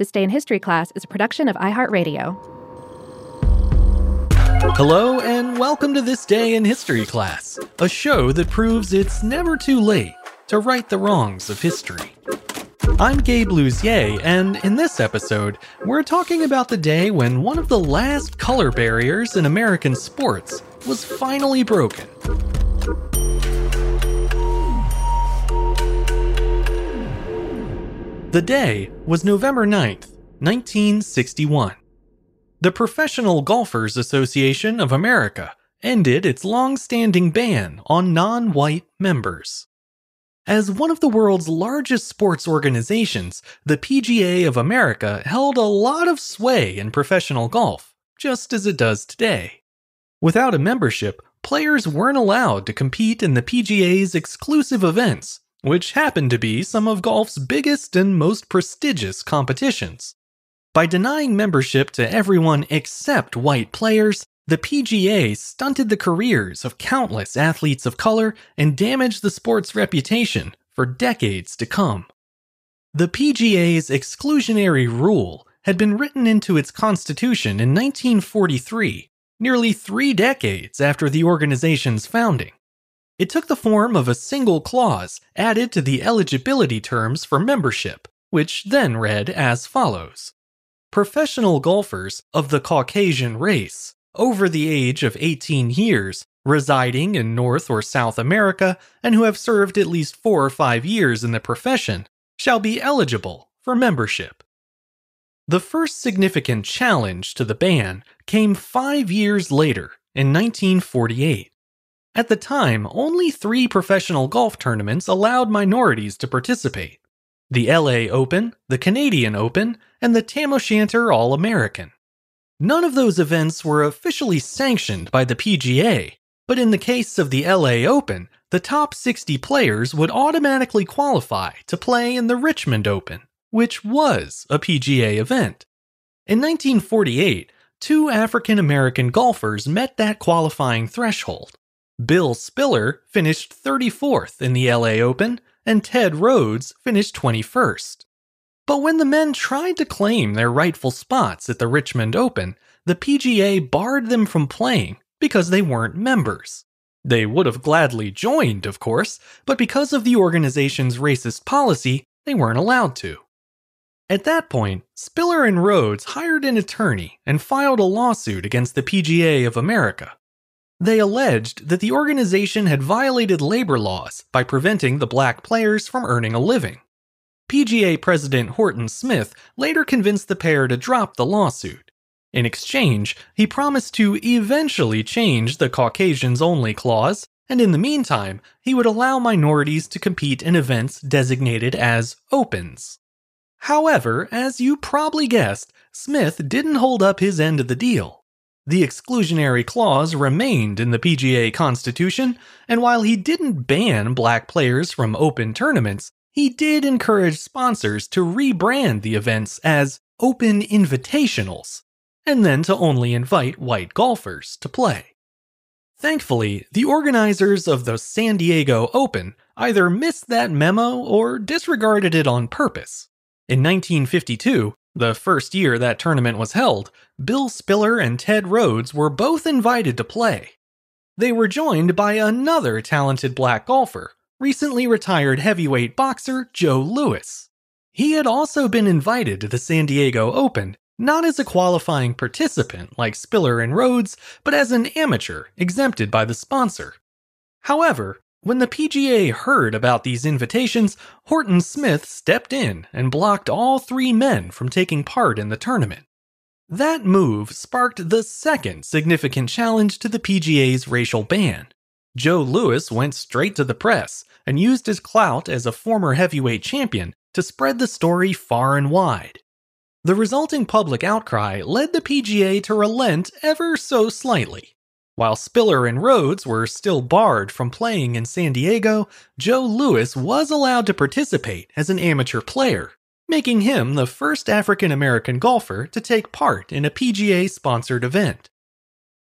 This Day in History class is a production of iHeartRadio. Hello, and welcome to This Day in History class, a show that proves it's never too late to right the wrongs of history. I'm Gabe Luzier, and in this episode, we're talking about the day when one of the last color barriers in American sports was finally broken. The day was November 9th, 1961. The Professional Golfers Association of America ended its long standing ban on non white members. As one of the world's largest sports organizations, the PGA of America held a lot of sway in professional golf, just as it does today. Without a membership, players weren't allowed to compete in the PGA's exclusive events, which happened to be some of golf's biggest and most prestigious competitions. By denying membership to everyone except white players, the PGA stunted the careers of countless athletes of color and damaged the sport's reputation for decades to come. The PGA's exclusionary rule had been written into its constitution in 1943, nearly three decades after the organization's founding. It took the form of a single clause added to the eligibility terms for membership, which then read as follows Professional golfers of the Caucasian race, over the age of 18 years, residing in North or South America, and who have served at least four or five years in the profession, shall be eligible for membership. The first significant challenge to the ban came five years later, in 1948. At the time, only three professional golf tournaments allowed minorities to participate the LA Open, the Canadian Open, and the Tam O'Shanter All American. None of those events were officially sanctioned by the PGA, but in the case of the LA Open, the top 60 players would automatically qualify to play in the Richmond Open, which was a PGA event. In 1948, two African American golfers met that qualifying threshold. Bill Spiller finished 34th in the LA Open, and Ted Rhodes finished 21st. But when the men tried to claim their rightful spots at the Richmond Open, the PGA barred them from playing because they weren't members. They would have gladly joined, of course, but because of the organization's racist policy, they weren't allowed to. At that point, Spiller and Rhodes hired an attorney and filed a lawsuit against the PGA of America. They alleged that the organization had violated labor laws by preventing the black players from earning a living. PGA president Horton Smith later convinced the pair to drop the lawsuit. In exchange, he promised to eventually change the Caucasians only clause, and in the meantime, he would allow minorities to compete in events designated as opens. However, as you probably guessed, Smith didn't hold up his end of the deal. The exclusionary clause remained in the PGA Constitution, and while he didn't ban black players from open tournaments, he did encourage sponsors to rebrand the events as Open Invitationals, and then to only invite white golfers to play. Thankfully, the organizers of the San Diego Open either missed that memo or disregarded it on purpose. In 1952, the first year that tournament was held, Bill Spiller and Ted Rhodes were both invited to play. They were joined by another talented black golfer, recently retired heavyweight boxer Joe Louis. He had also been invited to the San Diego Open, not as a qualifying participant like Spiller and Rhodes, but as an amateur exempted by the sponsor. However, when the PGA heard about these invitations, Horton Smith stepped in and blocked all three men from taking part in the tournament. That move sparked the second significant challenge to the PGA's racial ban. Joe Louis went straight to the press and used his clout as a former heavyweight champion to spread the story far and wide. The resulting public outcry led the PGA to relent ever so slightly. While Spiller and Rhodes were still barred from playing in San Diego, Joe Louis was allowed to participate as an amateur player, making him the first African American golfer to take part in a PGA sponsored event.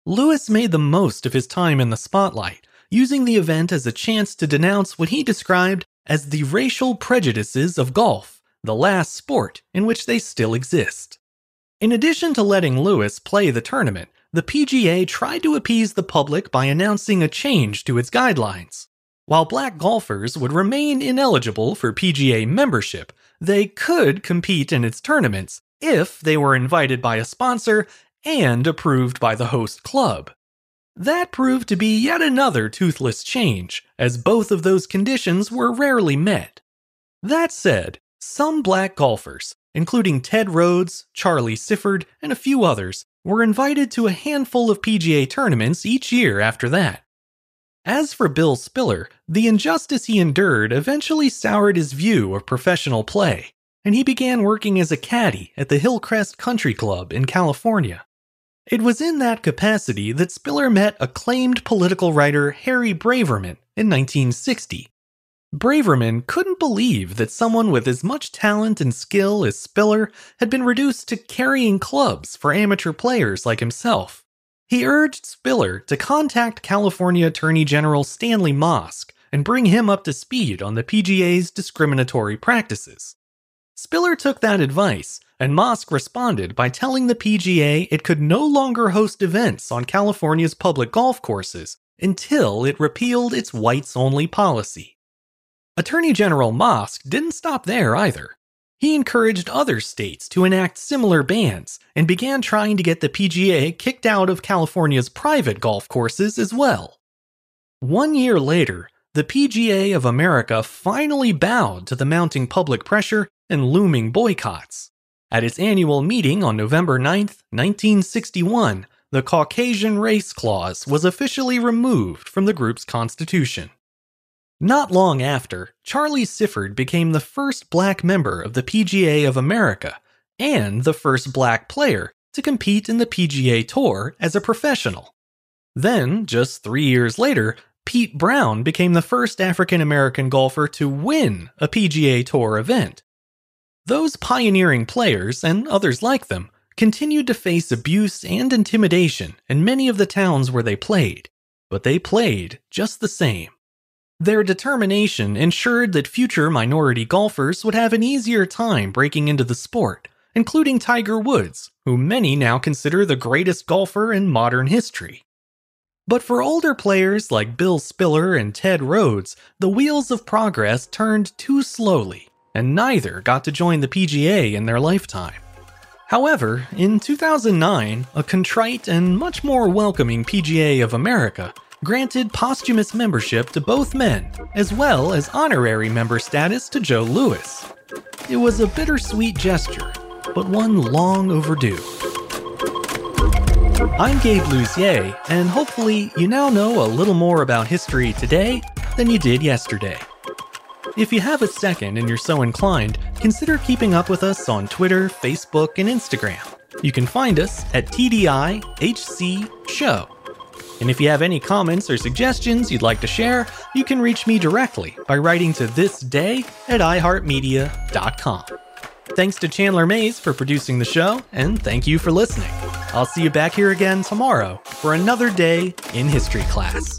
Louis made the most of his time in the spotlight, using the event as a chance to denounce what he described as the racial prejudices of golf, the last sport in which they still exist. In addition to letting Louis play the tournament, the PGA tried to appease the public by announcing a change to its guidelines. While black golfers would remain ineligible for PGA membership, they could compete in its tournaments if they were invited by a sponsor and approved by the host club. That proved to be yet another toothless change, as both of those conditions were rarely met. That said, some black golfers, including Ted Rhodes, Charlie Sifford, and a few others, were invited to a handful of PGA tournaments each year after that. As for Bill Spiller, the injustice he endured eventually soured his view of professional play, and he began working as a caddy at the Hillcrest Country Club in California. It was in that capacity that Spiller met acclaimed political writer Harry Braverman in 1960. Braverman couldn't believe that someone with as much talent and skill as Spiller had been reduced to carrying clubs for amateur players like himself. He urged Spiller to contact California Attorney General Stanley Mosk and bring him up to speed on the PGA's discriminatory practices. Spiller took that advice and Mosk responded by telling the PGA it could no longer host events on California's public golf courses until it repealed its whites only policy. Attorney General Mosk didn't stop there either. He encouraged other states to enact similar bans and began trying to get the PGA kicked out of California's private golf courses as well. One year later, the PGA of America finally bowed to the mounting public pressure and looming boycotts. At its annual meeting on November 9, 1961, the Caucasian Race Clause was officially removed from the group's constitution. Not long after, Charlie Sifford became the first black member of the PGA of America and the first black player to compete in the PGA Tour as a professional. Then, just three years later, Pete Brown became the first African American golfer to win a PGA Tour event. Those pioneering players, and others like them, continued to face abuse and intimidation in many of the towns where they played, but they played just the same. Their determination ensured that future minority golfers would have an easier time breaking into the sport, including Tiger Woods, who many now consider the greatest golfer in modern history. But for older players like Bill Spiller and Ted Rhodes, the wheels of progress turned too slowly and neither got to join the PGA in their lifetime. However, in 2009, a contrite and much more welcoming PGA of America granted posthumous membership to both men, as well as honorary member status to Joe Louis. It was a bittersweet gesture, but one long overdue. I'm Gabe Luzier, and hopefully you now know a little more about history today than you did yesterday. If you have a second and you're so inclined, consider keeping up with us on Twitter, Facebook, and Instagram. You can find us at TDIHC Show. And if you have any comments or suggestions you'd like to share, you can reach me directly by writing to thisday at iHeartMedia.com. Thanks to Chandler Mays for producing the show, and thank you for listening. I'll see you back here again tomorrow for another day in history class.